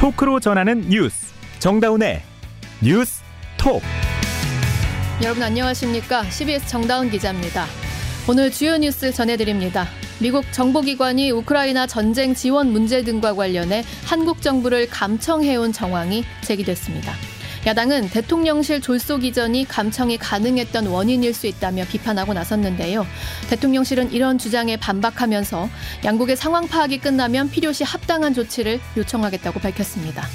토크로 전하는 뉴스 정다운의 뉴스 톡 여러분 안녕하십니까? CBS 정다운 기자입니다. 오늘 주요 뉴스 전해드립니다. 미국 정보기관이 우크라이나 전쟁 지원 문제 등과 관련해 한국 정부를 감청해온 정황이 제기됐습니다. 야당은 대통령실 졸속 이전이 감청이 가능했던 원인일 수 있다며 비판하고 나섰는데요. 대통령실은 이런 주장에 반박하면서 양국의 상황 파악이 끝나면 필요시 합당한 조치를 요청하겠다고 밝혔습니다.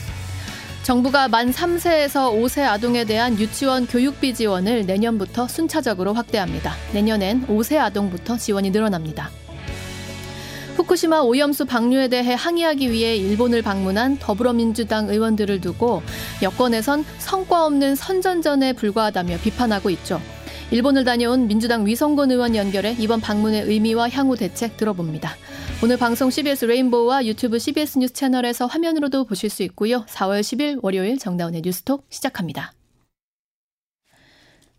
정부가 만 3세에서 5세 아동에 대한 유치원 교육비 지원을 내년부터 순차적으로 확대합니다. 내년엔 5세 아동부터 지원이 늘어납니다. 후쿠시마 오염수 방류에 대해 항의하기 위해 일본을 방문한 더불어민주당 의원들을 두고 여권에선 성과 없는 선전전에 불과하다며 비판하고 있죠. 일본을 다녀온 민주당 위성곤 의원 연결해 이번 방문의 의미와 향후 대책 들어봅니다. 오늘 방송 CBS 레인보우와 유튜브 CBS 뉴스 채널에서 화면으로도 보실 수 있고요. 4월 10일 월요일 정다운의 뉴스톡 시작합니다.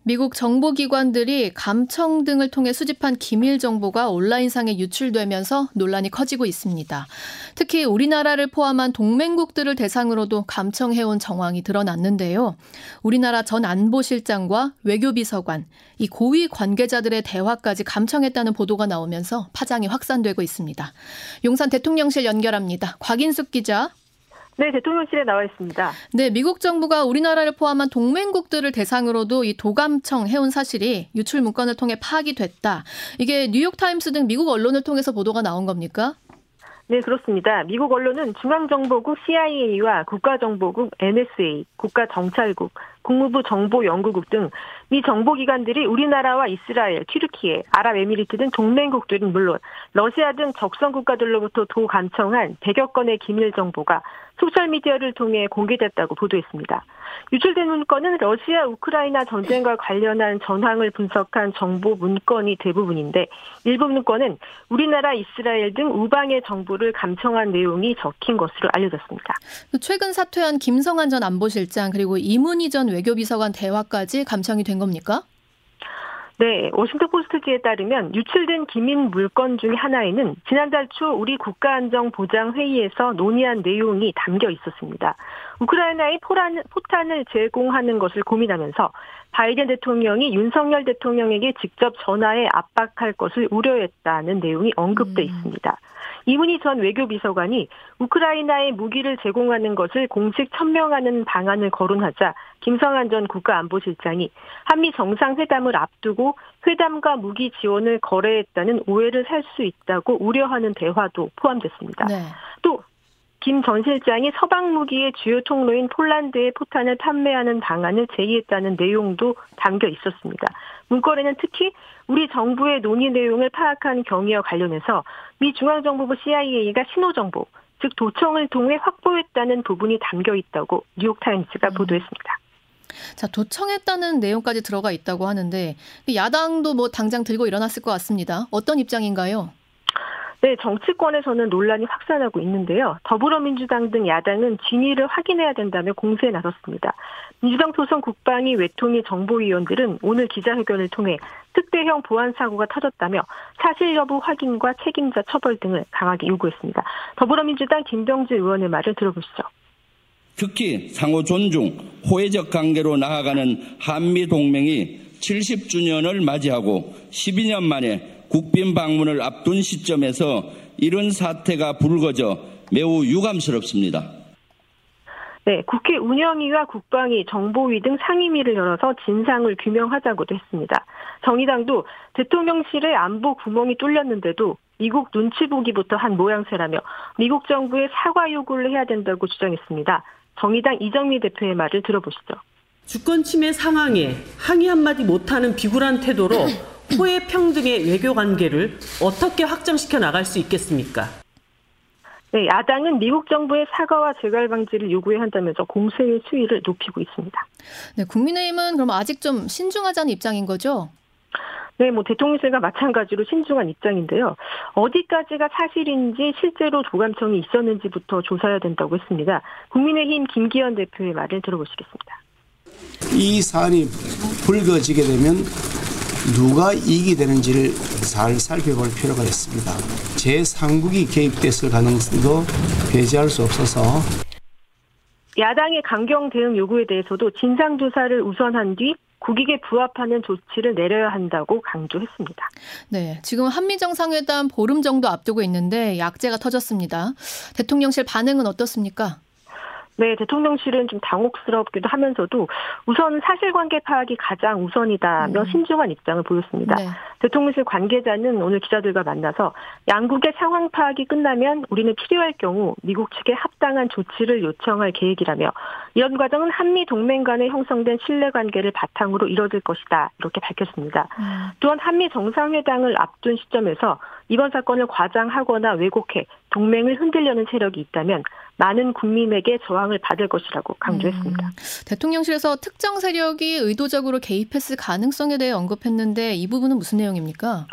미국 정보기관들이 감청 등을 통해 수집한 기밀 정보가 온라인상에 유출되면서 논란이 커지고 있습니다. 특히 우리나라를 포함한 동맹국들을 대상으로도 감청해온 정황이 드러났는데요. 우리나라 전 안보실장과 외교비서관, 이 고위 관계자들의 대화까지 감청했다는 보도가 나오면서 파장이 확산되고 있습니다. 용산 대통령실 연결합니다. 곽인숙 기자. 네, 대통령실에 나와 있습니다. 네, 미국 정부가 우리나라를 포함한 동맹국들을 대상으로도 이 도감청 해온 사실이 유출 문건을 통해 파악이 됐다. 이게 뉴욕타임스 등 미국 언론을 통해서 보도가 나온 겁니까? 네, 그렇습니다. 미국 언론은 중앙정보국 CIA와 국가정보국 NSA, 국가정찰국, 국무부 정보 연구국 등 미 정보기관들이 우리나라와 이스라엘, 튀르키예, 아랍에미리트 등 동맹국들은 물론 러시아 등 적성 국가들로부터 도 감청한 100여 건의 기밀 정보가 소셜미디어를 통해 공개됐다고 보도했습니다. 유출된 문건은 러시아 우크라이나 전쟁과 관련한 전황을 분석한 정보 문건이 대부분인데 일부 문건은 우리나라 이스라엘 등 우방의 정보를 감청한 내용이 적힌 것으로 알려졌습니다. 최근 사퇴한 김성한 전 안보실장 그리고 이문희 전 외교비서관 대화까지 감청이 된 겁니까? 네, 워싱턴 포스트지에 따르면 유출된 기밀 물건 중 하나에는 지난달 초 우리 국가안정보장회의에서 논의한 내용이 담겨 있었습니다. 우크라이나에 포란, 포탄을 제공하는 것을 고민하면서 바이든 대통령이 윤석열 대통령에게 직접 전화해 압박할 것을 우려했다는 내용이 언급돼 음. 있습니다. 이문희 전 외교비서관이 우크라이나에 무기를 제공하는 것을 공식 천명하는 방안을 거론하자 김성한 전 국가안보실장이 한미 정상회담을 앞두고 회담과 무기 지원을 거래했다는 오해를 살 수 있다고 우려하는 대화도 포함됐습니다. 네. 또 김전 실장이 서방 무기의 주요 통로인 폴란드에 포탄을 판매하는 방안을 제의했다는 내용도 담겨 있었습니다. 문건에는 특히 우리 정부의 논의 내용을 파악한 경위와 관련해서 미 중앙정보부 CIA가 신호정보, 즉 도청을 통해 확보했다는 부분이 담겨 있다고 뉴욕타임스가 음. 보도했습니다. 자, 도청했다는 내용까지 들어가 있다고 하는데 야당도 뭐 당장 들고 일어났을 것 같습니다. 어떤 입장인가요? 네, 정치권에서는 논란이 확산하고 있는데요. 더불어민주당 등 야당은 진위를 확인해야 된다며 공세에 나섰습니다. 민주당 소선 국방위 외통위 정보위원들은 오늘 기자회견을 통해 특대형 보안 사고가 터졌다며 사실 여부 확인과 책임자 처벌 등을 강하게 요구했습니다. 더불어민주당 김병지 의원의 말을 들어보시죠. 특히 상호 존중, 호혜적 관계로 나아가는 한미 동맹이 70주년을 맞이하고 12년 만에 국빈 방문을 앞둔 시점에서 이런 사태가 불거져 매우 유감스럽습니다. 네, 국회 운영위와 국방위, 정보위 등 상임위를 열어서 진상을 규명하자고도 했습니다. 정의당도 대통령실의 안보 구멍이 뚫렸는데도 미국 눈치 보기부터 한 모양새라며 미국 정부에 사과 요구를 해야 된다고 주장했습니다. 정의당 이정미 대표의 말을 들어보시죠. 주권 침해 상황에 항의 한마디 못하는 비굴한 태도로 호혜 평등의 외교 관계를 어떻게 확장시켜 나갈 수 있겠습니까? 네, 야당은 미국 정부의 사과와 재갈 방지를 요구해야 한다면서 공세의 수위를 높이고 있습니다. 네, 국민의힘은 그럼 아직 좀 신중하자는 입장인 거죠? 네, 뭐 대통령실과 마찬가지로 신중한 입장인데요. 어디까지가 사실인지 실제로 조감청이 있었는지부터 조사해야 된다고 했습니다. 국민의힘 김기현 대표의 말을 들어보시겠습니다. 이 사안이 불거지게 되면 누가 이익이 되는지를 잘 살펴볼 필요가 있습니다. 제3국이 개입됐을 가능성도 배제할 수 없어서 야당의 강경 대응 요구에 대해서도 진상 조사를 우선한 뒤 국익에 부합하는 조치를 내려야 한다고 강조했습니다. 네, 지금 한미 정상회담 보름 정도 앞두고 있는데 약재가 터졌습니다. 대통령실 반응은 어떻습니까? 네, 대통령실은 좀 당혹스럽기도 하면서도 우선 사실관계 파악이 가장 우선이다며 음. 신중한 입장을 보였습니다. 네. 대통령실 관계자는 오늘 기자들과 만나서 양국의 상황 파악이 끝나면 우리는 필요할 경우 미국 측에 합당한 조치를 요청할 계획이라며 이런 과정은 한미 동맹 간에 형성된 신뢰 관계를 바탕으로 이뤄질 것이다 이렇게 밝혔습니다. 음. 또한 한미 정상회담을 앞둔 시점에서 이번 사건을 과장하거나 왜곡해 동맹을 흔들려는 세력이 있다면 많은 국민에게 저항을 받을 것이라고 강조했습니다. 음, 대통령실에서 특정 세력이 의도적으로 개입했을 가능성에 대해 언급했는데 이 부분은 무슨 내용입니까?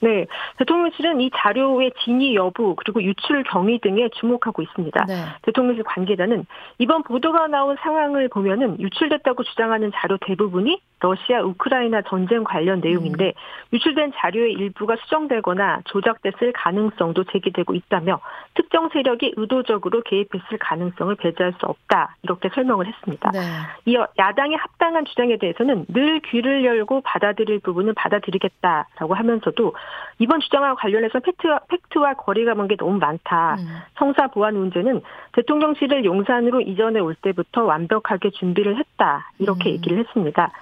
네, 대통령실은 이 자료의 진위 여부 그리고 유출 경위 등에 주목하고 있습니다. 네. 대통령실 관계자는 이번 보도가 나온 상황을 보면은 유출됐다고 주장하는 자료 대부분이 러시아 우크라이나 전쟁 관련 내용인데 음. 유출된 자료의 일부가 수정되거나 조작됐을 가능성도 제기되고 있다며 특정 세력이 의도적으로 개입했을 가능성을 배제할 수 없다 이렇게 설명을 했습니다. 네. 이어 야당의 합당한 주장에 대해서는 늘 귀를 열고 받아들일 부분은 받아들이겠다라고 하면서도 이번 주장과 관련해서 팩트와, 팩트와 거리가 먼 게 너무 많다. 음. 청사 보안 문제는 대통령실을 용산으로 이전해 올 때부터 완벽하게 준비를 했다. 이렇게 음. 얘기를 했습니다.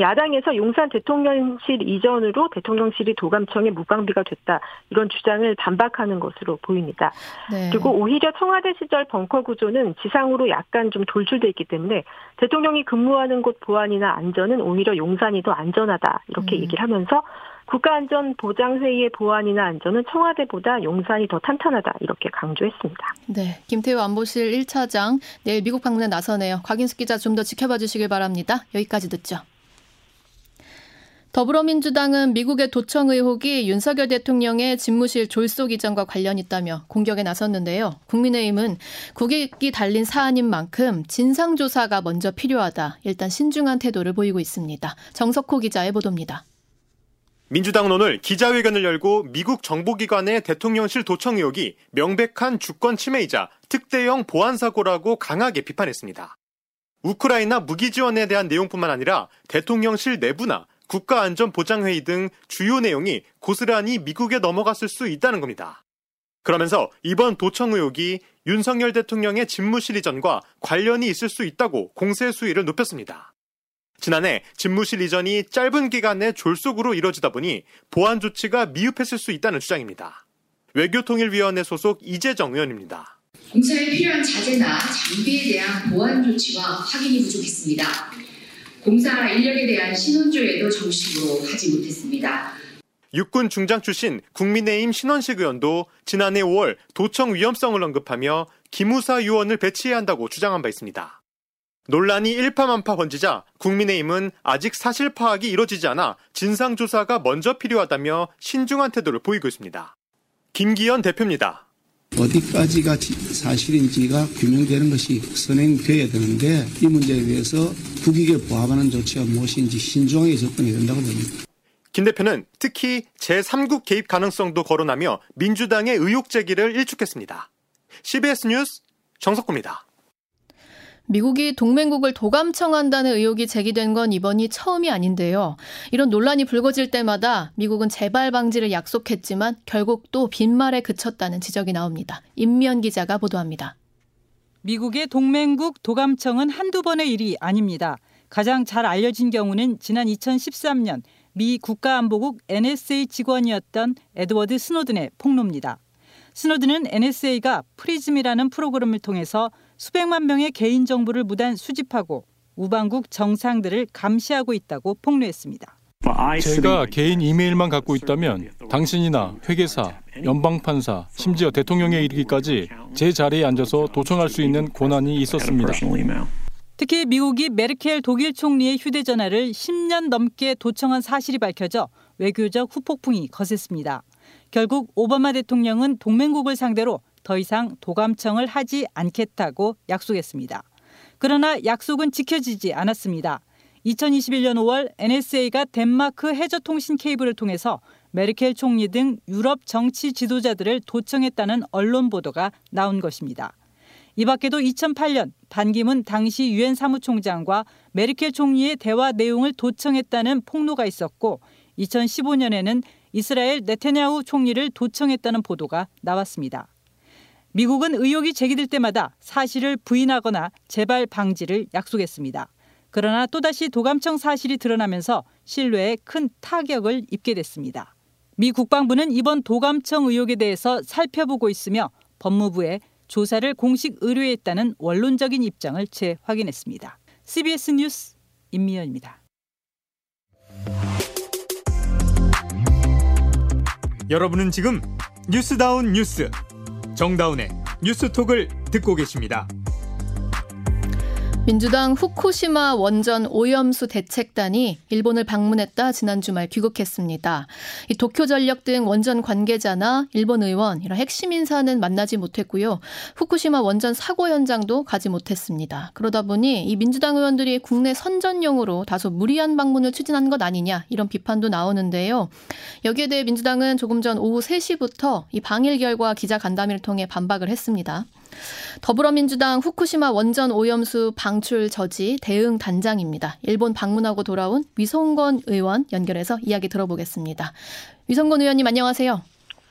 야당에서 용산 대통령실 이전으로 대통령실이 도감청의 무방비가 됐다 이런 주장을 반박하는 것으로 보입니다. 네. 그리고 오히려 청와대 시절 벙커 구조는 지상으로 약간 좀 돌출돼 있기 때문에 대통령이 근무하는 곳 보안이나 안전은 오히려 용산이 더 안전하다 이렇게 음. 얘기를 하면서 국가안전보장회의의 보안이나 안전은 청와대보다 용산이 더 탄탄하다 이렇게 강조했습니다. 네, 김태우 안보실 1차장 내일 미국 방문에 나서네요. 곽인숙 기자 좀 더 지켜봐 주시길 바랍니다. 여기까지 듣죠. 더불어민주당은 미국의 도청 의혹이 윤석열 대통령의 집무실 졸속 이전과 관련 있다며 공격에 나섰는데요. 국민의힘은 국익이 달린 사안인 만큼 진상조사가 먼저 필요하다. 일단 신중한 태도를 보이고 있습니다. 정석호 기자의 보도입니다. 민주당은 오늘 기자회견을 열고 미국 정보기관의 대통령실 도청 의혹이 명백한 주권 침해이자 특대형 보안 사고라고 강하게 비판했습니다. 우크라이나 무기 지원에 대한 내용뿐만 아니라 대통령실 내부나 국가안전보장회의 등 주요 내용이 고스란히 미국에 넘어갔을 수 있다는 겁니다. 그러면서 이번 도청 의혹이 윤석열 대통령의 집무실 이전과 관련이 있을 수 있다고 공세 수위를 높였습니다. 지난해 집무실 이전이 짧은 기간에 졸속으로 이뤄지다 보니 보안 조치가 미흡했을 수 있다는 주장입니다. 외교통일위원회 소속 이재정 의원입니다. 공사에 필요한 자재나 장비에 대한 보안 조치와 확인이 부족했습니다. 공사 인력에 대한 신원조회도 정식으로 하지 못했습니다. 육군 중장 출신 국민의힘 신원식 의원도 지난해 5월 도청 위험성을 언급하며 기무사 요원을 배치해야 한다고 주장한 바 있습니다. 논란이 일파만파 번지자 국민의힘은 아직 사실 파악이 이뤄지지 않아 진상조사가 먼저 필요하다며 신중한 태도를 보이고 있습니다. 김기현 대표입니다. 어디까지가 사실인지가 규명되는 것이 선행되어야 되는데 이 문제에 대해서 국익에 부합하는 조치가 무엇인지 신중하게 접근해야 된다고 봅니다. 김 대표는 특히 제3국 개입 가능성도 거론하며 민주당의 의혹 제기를 일축했습니다. CBS 뉴스 정석구입니다. 미국이 동맹국을 도감청한다는 의혹이 제기된 건 이번이 처음이 아닌데요. 이런 논란이 불거질 때마다 미국은 재발 방지를 약속했지만 결국 또 빈말에 그쳤다는 지적이 나옵니다. 임면 기자가 보도합니다. 미국의 동맹국 도감청은 한두 번의 일이 아닙니다. 가장 잘 알려진 경우는 지난 2013년 미 국가안보국 NSA 직원이었던 에드워드 스노든의 폭로입니다. 스노든은 NSA가 프리즘이라는 프로그램을 통해서 수백만 명의 개인 정보를 무단 수집하고 우방국 정상들을 감시하고 있다고 폭로했습니다. 제가 개인 이메일만 갖고 있다면 당신이나 회계사, 연방판사, 심지어 대통령에 이르기까지 제 자리에 앉아서 도청할 수 있는 권한이 있었습니다. 특히 미국이 메르켈 독일 총리의 휴대전화를 10년 넘게 도청한 사실이 밝혀져 외교적 후폭풍이 거셌습니다. 결국 오바마 대통령은 동맹국을 상대로 더 이상 도감청을 하지 않겠다고 약속했습니다. 그러나 약속은 지켜지지 않았습니다. 2021년 5월 NSA가 덴마크 해저통신 케이블을 통해서 메르켈 총리 등 유럽 정치 지도자들을 도청했다는 언론 보도가 나온 것입니다. 이 밖에도 2008년 반기문 당시 유엔 사무총장과 메르켈 총리의 대화 내용을 도청했다는 폭로가 있었고 2015년에는 이스라엘 네테냐후 총리를 도청했다는 보도가 나왔습니다. 미국은 의혹이 제기될 때마다 사실을 부인하거나 재발 방지를 약속했습니다. 그러나 또다시 도감청 사실이 드러나면서 신뢰에 큰 타격을 입게 됐습니다. 미 국방부는 이번 도감청 의혹에 대해서 살펴보고 있으며 법무부에 조사를 공식 의뢰했다는 원론적인 입장을 재확인했습니다. CBS 뉴스 임미연입니다. 여러분은 지금 뉴스다운 뉴스 정다운의 뉴스톡을 듣고 계십니다. 민주당 후쿠시마 원전 오염수 대책단이 일본을 방문했다 지난 주말 귀국했습니다. 이 도쿄전력 등 원전 관계자나 일본 의원 이런 핵심 인사는 만나지 못했고요. 후쿠시마 원전 사고 현장도 가지 못했습니다. 그러다 보니 이 민주당 의원들이 국내 선전용으로 다소 무리한 방문을 추진한 것 아니냐 이런 비판도 나오는데요. 여기에 대해 민주당은 조금 전 오후 3시부터 이 방일 결과 기자 간담회를 통해 반박을 했습니다. 더불어민주당 후쿠시마 원전 오염수 방출 저지 대응 단장입니다. 일본 방문하고 돌아온 위성건 의원 연결해서 이야기 들어보겠습니다. 위성건 의원님 안녕하세요.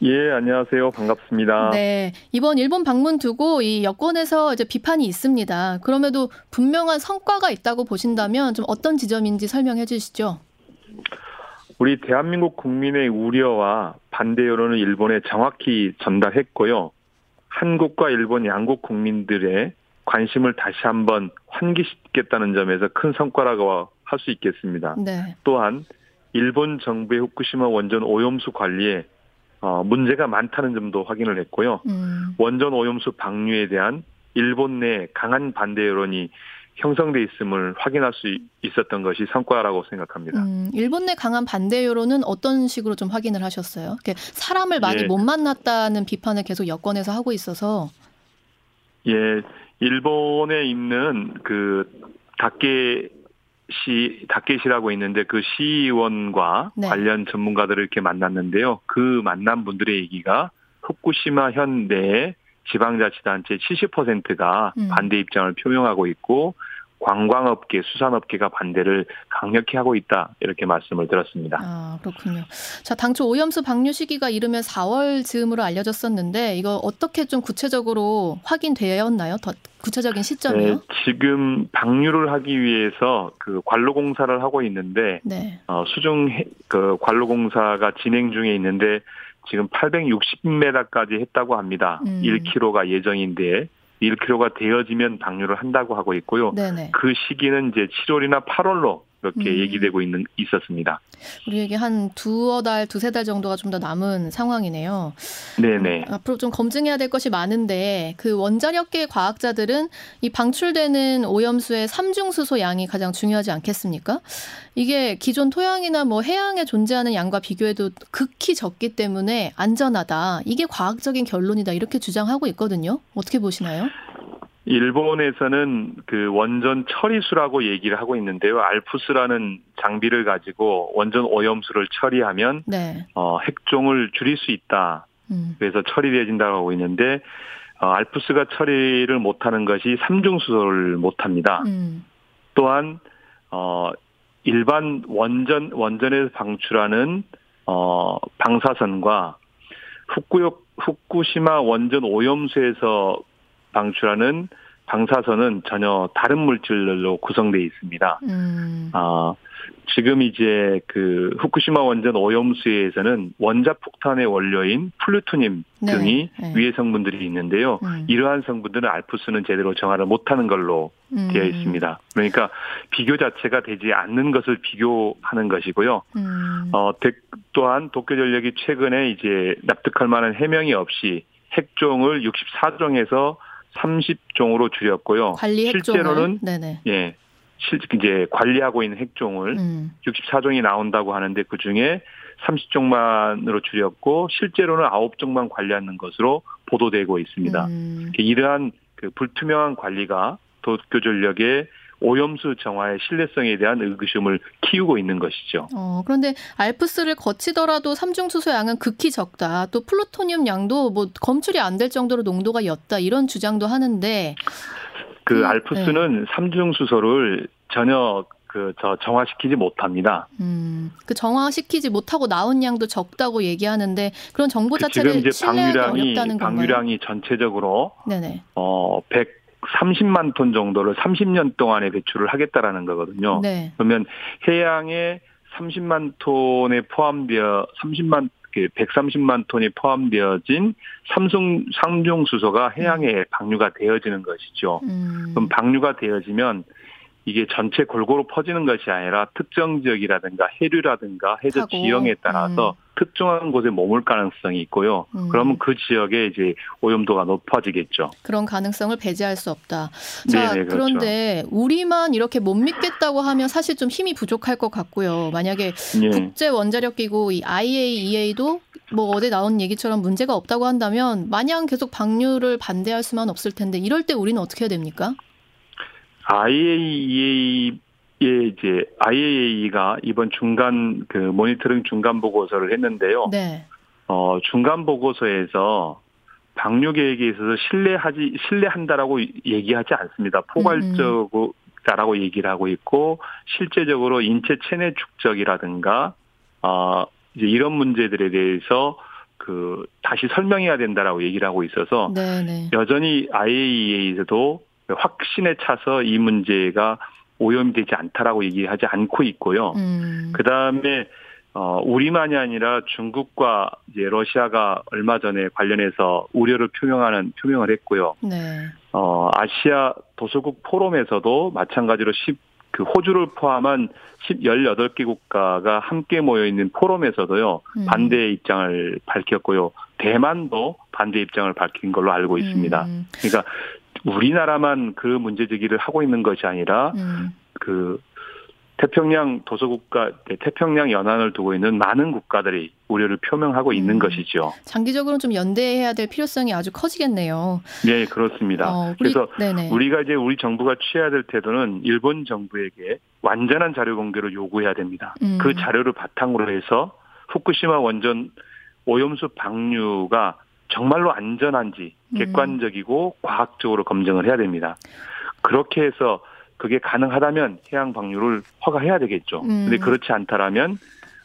예, 안녕하세요. 반갑습니다. 네. 이번 일본 방문 두고 이 여권에서 이제 비판이 있습니다. 그럼에도 분명한 성과가 있다고 보신다면 좀 어떤 지점인지 설명해 주시죠. 우리 대한민국 국민의 우려와 반대 여론을 일본에 정확히 전달했고요. 한국과 일본 양국 국민들의 관심을 다시 한번 환기시켰다는 점에서 큰 성과라고 할 수 있겠습니다. 네. 또한 일본 정부의 후쿠시마 원전 오염수 관리에 어, 문제가 많다는 점도 확인을 했고요. 음. 원전 오염수 방류에 대한 일본 내 강한 반대 여론이 형성돼 있음을 확인할 수 있었던 것이 성과라고 생각합니다. 음, 일본 내 강한 반대 여론은 어떤 식으로 좀 확인을 하셨어요? 사람을 많이 예. 못 만났다는 비판을 계속 여권에서 하고 있어서 예, 일본에 있는 그 다케 시 다케시라고 있는데 그 시의원과 네. 관련 전문가들을 이렇게 만났는데요. 그 만난 분들의 얘기가 후쿠시마 현 내 지방자치단체 70%가 음. 반대 입장을 표명하고 있고 관광업계, 수산업계가 반대를 강력히 하고 있다 이렇게 말씀을 들었습니다. 아 그렇군요. 자 당초 오염수 방류 시기가 이르면 4월 즈음으로 알려졌었는데 이거 어떻게 좀 구체적으로 확인되었나요? 더 구체적인 시점이요? 네, 지금 방류를 하기 위해서 그 관로 공사를 하고 있는데 네. 어, 수중 해- 그 관로 공사가 진행 중에 있는데 지금 860m까지 했다고 합니다. 음. 1km가 예정인데 1km가 되어지면 방류를 한다고 하고 있고요. 네네. 그 시기는 이제 7월이나 8월로 이렇게 음. 얘기되고 있는 있었습니다. 우리에게 한 두어 달, 두세 달 정도가 좀 더 남은 상황이네요. 네네. 앞으로 좀 검증해야 될 것이 많은데 그 원자력계 과학자들은 이 방출되는 오염수의 삼중수소 양이 가장 중요하지 않겠습니까? 이게 기존 토양이나 뭐 해양에 존재하는 양과 비교해도 극히 적기 때문에 안전하다. 이게 과학적인 결론이다. 이렇게 주장하고 있거든요. 어떻게 보시나요? 일본에서는 그 원전 처리수라고 얘기를 하고 있는데요. 알프스라는 장비를 가지고 원전 오염수를 처리하면 네. 어, 핵종을 줄일 수 있다. 음. 그래서 처리되어진다고 하고 있는데 어, 알프스가 처리를 못하는 것이 삼중 수소를 못합니다. 음. 또한 어, 일반 원전 원전에서 방출하는 어, 방사선과 후쿠요 후쿠시마 원전 오염수에서 방출하는 방사선은 전혀 다른 물질로 구성되어 있습니다. 음. 아, 지금 이제 그 후쿠시마 원전 오염수에서는 원자 폭탄의 원료인 플루토늄 네, 등이 네. 위해 성분들이 있는데요. 음. 이러한 성분들은 알프스는 제대로 정화를 못하는 걸로 음. 되어 있습니다. 그러니까 비교 자체가 되지 않는 것을 비교하는 것이고요. 음. 어, 대- 또한 도쿄전력이 최근에 이제 납득할 만한 해명이 없이 핵종을 64종에서 30종으로 줄였고요. 관리 핵종을 실제로는 네네. 예, 실 이제 관리하고 있는 핵종을 음. 64종이 나온다고 하는데 그 중에 30종만으로 줄였고 실제로는 9종만 관리하는 것으로 보도되고 있습니다. 음. 이러한 그 불투명한 관리가 도쿄 전력의 오염수 정화의 신뢰성에 대한 의구심을 키우고 있는 것이죠. 어, 그런데 알프스를 거치더라도 삼중 수소 양은 극히 적다. 또 플루토늄 양도 뭐 검출이 안 될 정도로 농도가 옅다. 이런 주장도 하는데 그 음, 알프스는 네. 삼중 수소를 전혀 그저 정화시키지 못합니다. 음, 그 정화시키지 못하고 나온 양도 적다고 얘기하는데 그런 정보 그 자체를 지금 이제 건가요? 방류량이 전체적으로 네네. 어 130만 톤 정도를 30년 동안에 배출을 하겠다라는 거거든요. 네. 그러면 해양에 30만 톤에 포함되어 30만 130만 톤이 포함되어진 삼성 삼중 수소가 해양에 방류가 되어지는 것이죠. 음, 그럼 방류가 되어지면 이게 전체 골고루 퍼지는 것이 아니라 특정 지역이라든가 해류라든가 해저 하고, 지형에 따라서 특정한 곳에 머물 가능성이 있고요. 음. 그러면 그 지역에 이제 오염도가 높아지겠죠. 그런 가능성을 배제할 수 없다. 자, 네네, 그렇죠. 그런데 우리만 이렇게 못 믿겠다고 하면 사실 좀 힘이 부족할 것 같고요. 만약에 예. 국제 원자력 기구 이 IAEA도 뭐 어제 나온 얘기처럼 문제가 없다고 한다면 마냥 계속 방류를 반대할 수만 없을 텐데 이럴 때 우리는 어떻게 해야 됩니까? IAEA의 이제 IAEA가 이번 중간 그 모니터링 중간 보고서를 했는데요. 네. 어 중간 보고서에서 방류 계획에 있어서 신뢰하지 신뢰한다라고 얘기하지 않습니다. 포괄적으로라고 얘기를 하고 있고 실제적으로 인체 체내 축적이라든가 어 이제 이런 문제들에 대해서 그 다시 설명해야 된다라고 얘기를 하고 있어서 네, 네. 여전히 IAEA에서도 확신에 차서 이 문제가 오염이 되지 않다라고 얘기하지 않고 있고요. 음. 그 다음에 어 우리만이 아니라 중국과 이제 러시아가 얼마 전에 관련해서 우려를 표명하는 표명을 했고요. 네. 어 아시아 도서국 포럼에서도 마찬가지로 10, 그 호주를 포함한 10, 18개 국가가 함께 모여 있는 포럼에서도요. 음. 반대 입장을 밝혔고요. 대만도 반대 입장을 밝힌 걸로 알고 있습니다. 음. 그러니까 우리나라만 그 문제 제기를 하고 있는 것이 아니라 음. 그 태평양 도서국가 네, 태평양 연안을 두고 있는 많은 국가들이 우려를 표명하고 있는 음. 것이죠. 장기적으로는 좀 연대해야 될 필요성이 아주 커지겠네요. 네, 그렇습니다. 어, 우리- 그래서 네네. 우리가 이제 우리 정부가 취해야 될 태도는 일본 정부에게 완전한 자료 공개를 요구해야 됩니다. 음. 그 자료를 바탕으로 해서 후쿠시마 원전 오염수 방류가 정말로 안전한지 음. 객관적이고 과학적으로 검증을 해야 됩니다. 그렇게 해서 그게 가능하다면 해양 방류를 허가해야 되겠죠. 음. 근데 그렇지 않다라면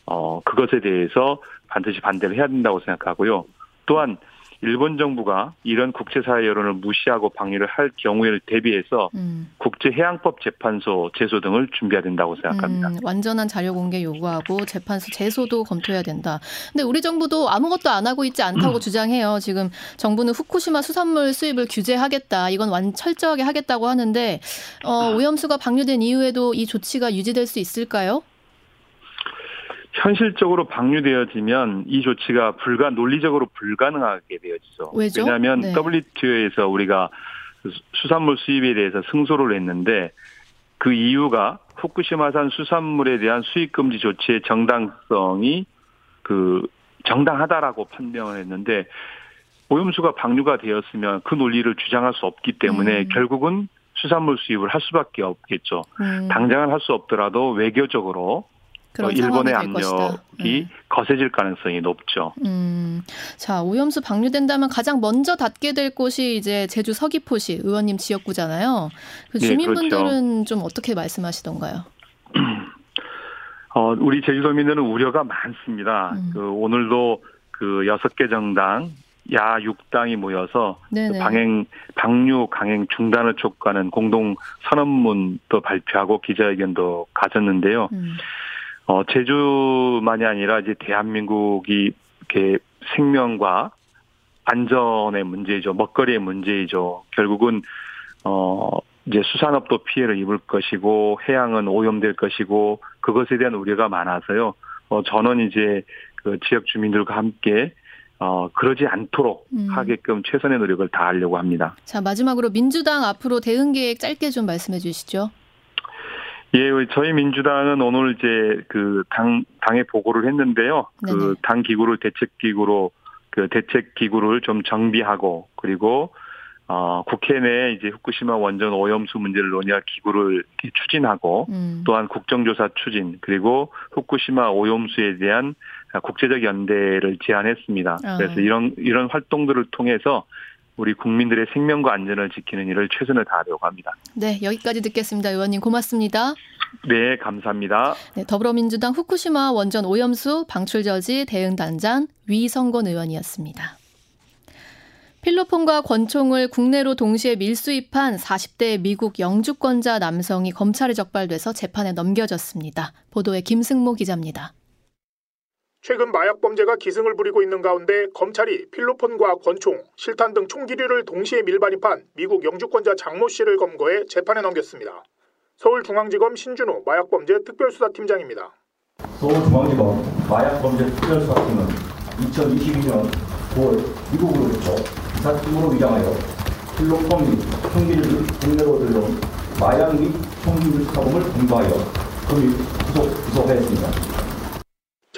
어 그것에 대해서 반드시 반대를 해야 된다고 생각하고요. 또한 일본 정부가 이런 국제사회 여론을 무시하고 방류를 할 경우에 대비해서 음. 국제해양법 재판소 제소 등을 준비해야 된다고 생각합니다. 음, 완전한 자료 공개 요구하고 재판소 제소도 검토해야 된다. 근데 우리 정부도 아무것도 안 하고 있지 않다고 음. 주장해요. 지금 정부는 후쿠시마 수산물 수입을 규제하겠다. 이건 완 철저하게 하겠다고 하는데 어, 오염수가 방류된 이후에도 이 조치가 유지될 수 있을까요? 현실적으로 방류되어지면 이 조치가 불가 논리적으로 불가능하게 되어지죠. 왜죠? 왜냐하면 네. WTO에서 우리가 수- 수산물 수입에 대해서 승소를 했는데 그 이유가 후쿠시마산 수산물에 대한 수입 금지 조치의 정당성이 그 정당하다라고 판명을 했는데 오염수가 방류가 되었으면 그 논리를 주장할 수 없기 때문에 음. 결국은 수산물 수입을 할 수밖에 없겠죠. 음, 당장은 할 수 없더라도 외교적으로 일본의 상황이 될 것이다. 압력이 거세질 가능성이 높죠. 음, 자 오염수 방류된다면 가장 먼저 닿게 될 곳이 이제 제주 서귀포시 의원님 지역구잖아요. 그 네, 주민분들은 좀 어떻게 말씀하시던가요? 어, 우리 제주도민들은 우려가 많습니다. 음. 그 오늘도 그 여섯 개 정당 야 6당이 모여서 네네. 방행 방류 강행 중단을 촉구하는 공동 선언문도 발표하고 기자회견도 가졌는데요. 음, 어, 제주만이 아니라 이제 대한민국이 이렇게 생명과 안전의 문제이죠. 먹거리의 문제이죠. 결국은 어 이제 수산업도 피해를 입을 것이고 해양은 오염될 것이고 그것에 대한 우려가 많아서요. 어 저는 이제 그 지역 주민들과 함께 어 그러지 않도록 음. 하게끔 최선의 노력을 다하려고 합니다. 자 마지막으로 민주당 앞으로 대응 계획 짧게 좀 말씀해 주시죠. 예, 저희 민주당은 오늘 이제 그 당, 당에 보고를 했는데요. 그 당 기구를 대책 기구로 그 대책 기구를 좀 정비하고 그리고 어, 국회 내 이제 후쿠시마 원전 오염수 문제를 논의할 기구를 추진하고 음. 또한 국정조사 추진 그리고 후쿠시마 오염수에 대한 국제적 연대를 제안했습니다. 아. 그래서 이런 이런 활동들을 통해서 우리 국민들의 생명과 안전을 지키는 일을 최선을 다하려고 합니다. 네, 여기까지 듣겠습니다. 의원님 고맙습니다. 네, 감사합니다. 네, 더불어민주당 후쿠시마 원전 오염수 방출 저지 대응 단장 위성곤 의원이었습니다. 필로폰과 권총을 국내로 동시에 밀수입한 40대 미국 영주권자 남성이 검찰에 적발돼서 재판에 넘겨졌습니다. 보도에 김승모 기자입니다. 최근 마약 범죄가 기승을 부리고 있는 가운데 검찰이 필로폰과 권총, 실탄 등 총기류를 동시에 밀반입한 미국 영주권자 장모 씨를 검거해 재판에 넘겼습니다. 서울중앙지검 신준호 마약범죄 특별수사팀장입니다. 서울중앙지검 마약범죄 특별수사팀은 2022년 9월 미국으로부터 기사팀으로 위장하여 필로폰 및 총기를 국내로 들러온 마약 및 총기 사범을 검거하여 금일 구속, 구속하였습니다.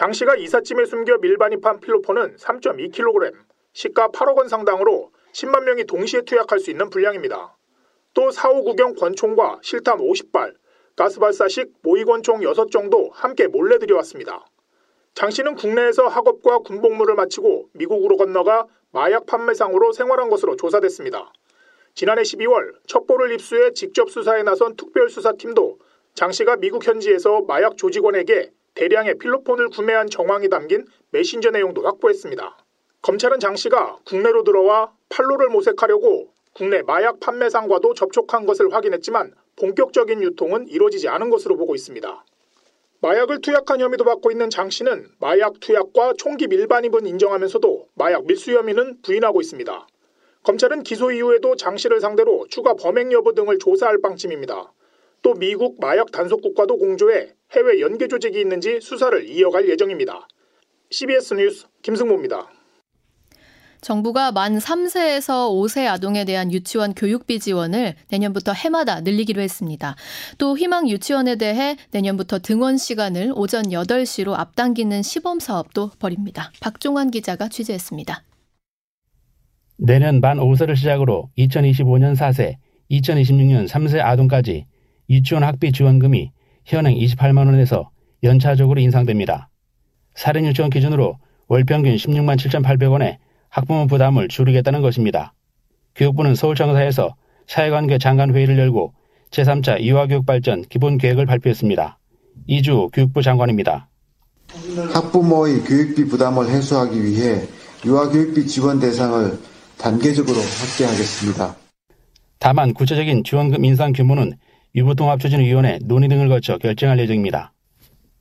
장 씨가 이삿짐에 숨겨 밀반입한 필로폰은 3.2kg, 시가 8억 원 상당으로 10만 명이 동시에 투약할 수 있는 분량입니다. 또 4호구경 권총과 실탄 50발, 가스발사식 모의권총 6정도 함께 몰래 들여왔습니다. 장 씨는 국내에서 학업과 군복무를 마치고 미국으로 건너가 마약 판매상으로 생활한 것으로 조사됐습니다. 지난해 12월 첩보를 입수해 직접 수사에 나선 특별수사팀도 장 씨가 미국 현지에서 마약 조직원에게 대량의 필로폰을 구매한 정황이 담긴 메신저 내용도 확보했습니다. 검찰은 장 씨가 국내로 들어와 팔로를 모색하려고 국내 마약 판매상과도 접촉한 것을 확인했지만 본격적인 유통은 이루어지지 않은 것으로 보고 있습니다. 마약을 투약한 혐의도 받고 있는 장 씨는 마약 투약과 총기 밀반입은 인정하면서도 마약 밀수 혐의는 부인하고 있습니다. 검찰은 기소 이후에도 장 씨를 상대로 추가 범행 여부 등을 조사할 방침입니다. 또 미국 마약 단속국과도 공조해 해외 연계 조직이 있는지 수사를 이어갈 예정입니다. CBS 뉴스 김승모입니다. 정부가 만 3세에서 5세 아동에 대한 유치원 교육비 지원을 내년부터 해마다 늘리기로 했습니다. 또 희망 유치원에 대해 내년부터 등원 시간을 오전 8시로 앞당기는 시범 사업도 벌입니다. 박종환 기자가 취재했습니다. 내년 만 5세를 시작으로 2025년 4세, 2026년 3세 아동까지 유치원 학비 지원금이 현행 28만 원에서 연차적으로 인상됩니다. 사립 유치원 기준으로 월 평균 16만 7,800원에 학부모 부담을 줄이겠다는 것입니다. 교육부는 서울청사에서 사회관계 장관회의를 열고 제3차 이화교육 발전 기본 계획을 발표했습니다. 이주 교육부 장관입니다. 학부모의 교육비 부담을 해소하기 위해 유아교육비 지원 대상을 단계적으로 확대하겠습니다. 다만 구체적인 지원금 인상 규모는 유부통합추진위원회 논의 등을 거쳐 결정할 예정입니다.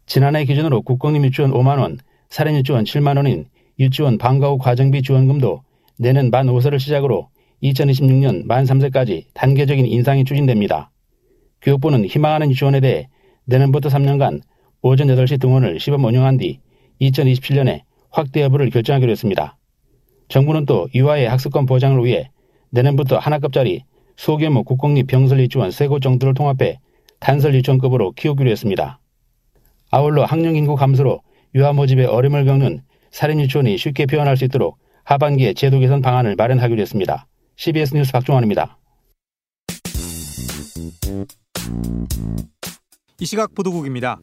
지난해 기준으로 국공립 유치원 5만원, 사립 유치원 7만원인 유치원 방과 후 과정비 지원금도 내년 만 5세를 시작으로 2026년 만 3세까지 단계적인 인상이 추진됩니다. 교육부는 희망하는 유치원에 대해 내년부터 3년간 오전 8시 등원을 시범 운영한 뒤 2027년에 확대 여부를 결정하기로 했습니다. 정부는 또 유아의 학습권 보장을 위해 내년부터 하나급짜리 소규모 국공립 병설 유치원 세곳 정도를 통합해 단설 유치원급으로 키우기로 했습니다. 아울러 학령 인구 감소로 유아 모집에 어려움을 겪는 사립 유치원이 쉽게 표현할 수 있도록 하반기에 제도 개선 방안을 마련하기로 했습니다. CBS 뉴스 박종환입니다. 이 시각 보도국입니다.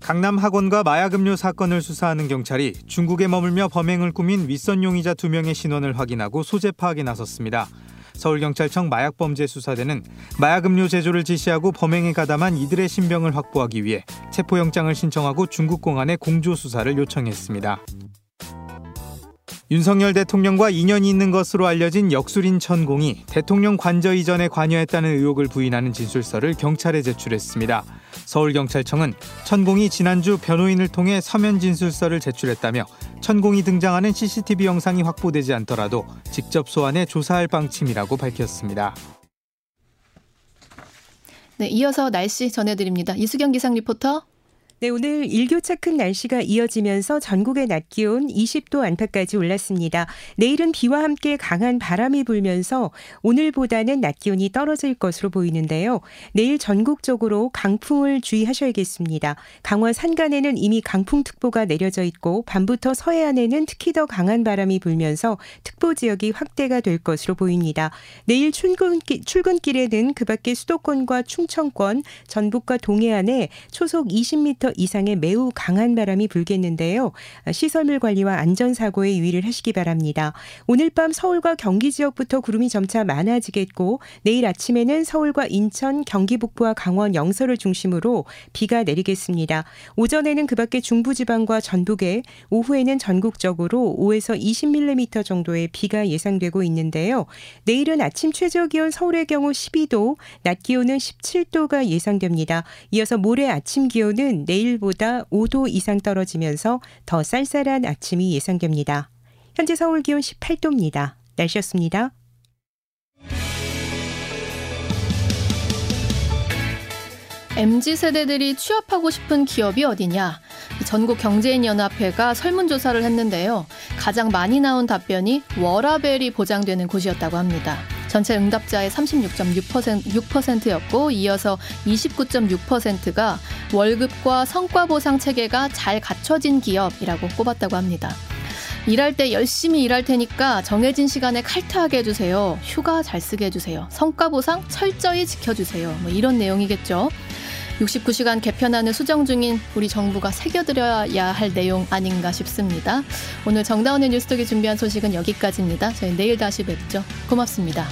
강남 학원과 마약 음료 사건을 수사하는 경찰이 중국에 머물며 범행을 꾸민 윗선 용의자 두명의 신원을 확인하고 소재 파악에 나섰습니다. 서울경찰청 마약범죄수사대는 마약음료 제조를 지시하고 범행에 가담한 이들의 신병을 확보하기 위해 체포영장을 신청하고 중국 공안에 공조수사를 요청했습니다. 윤석열 대통령과 인연이 있는 것으로 알려진 역술인 천공이 대통령 관저 이전에 관여했다는 의혹을 부인하는 진술서를 경찰에 제출했습니다. 서울경찰청은 천공이 지난주 변호인을 통해 서면 진술서를 제출했다며 천공이 등장하는 CCTV 영상이 확보되지 않더라도 직접 소환해 조사할 방침이라고 밝혔습니다. 네, 이어서 날씨 전해드립니다. 이수경 기상 리포터. 네, 오늘 일교차 큰 날씨가 이어지면서 전국의 낮 기온 20도 안팎까지 올랐습니다. 내일은 비와 함께 강한 바람이 불면서 오늘보다는 낮 기온이 떨어질 것으로 보이는데요. 내일 전국적으로 강풍을 주의하셔야겠습니다. 강원 산간에는 이미 강풍특보가 내려져 있고 밤부터 서해안에는 특히 더 강한 바람이 불면서 특보 지역이 확대가 될 것으로 보입니다. 내일 출근길, 출근길에는 그 밖에 수도권과 충청권, 전북과 동해안에 초속 20m 이상의 매우 강한 바람이 불겠는데요. 시설물 관리와 안전사고에 유의를 하시기 바랍니다. 오늘 밤 서울과 경기 지역부터 구름이 점차 많아지겠고 내일 아침에는 서울과 인천, 경기 북부와 강원 영서를 중심으로 비가 내리겠습니다. 오전에는 그 밖에 중부지방과 전북에 오후에는 전국적으로 5에서 20mm 정도의 비가 예상되고 있는데요. 내일은 아침 최저 기온 서울의 경우 12도, 낮 기온은 17도가 예상됩니다. 이어서 모레 아침 기온은 내일 내일보다 5도 이상 떨어지면서 더 쌀쌀한 아침이 예상됩니다. 현재 서울 기온 18도입니다. 날씨였습니다. MZ 세대들이 취업하고 싶은 기업이 어디냐? 전국 경제인 연합회가 설문조사를 했는데요. 가장 많이 나온 답변이 워라벨이 보장되는 곳이었다고 합니다. 전체 응답자의 36.6%였고 이어서 29.6%가 월급과 성과 보상 체계가 잘 갖춰진 기업이라고 꼽았다고 합니다. 일할 때 열심히 일할 테니까 정해진 시간에 칼퇴하게 해주세요. 휴가 잘 쓰게 해주세요. 성과 보상 철저히 지켜주세요. 뭐 이런 내용이겠죠. 69시간 개편안을 수정 중인 우리 정부가 새겨드려야 할 내용 아닌가 싶습니다. 오늘 정다운의 뉴스톡이 준비한 소식은 여기까지입니다. 저희 내일 다시 뵙죠. 고맙습니다.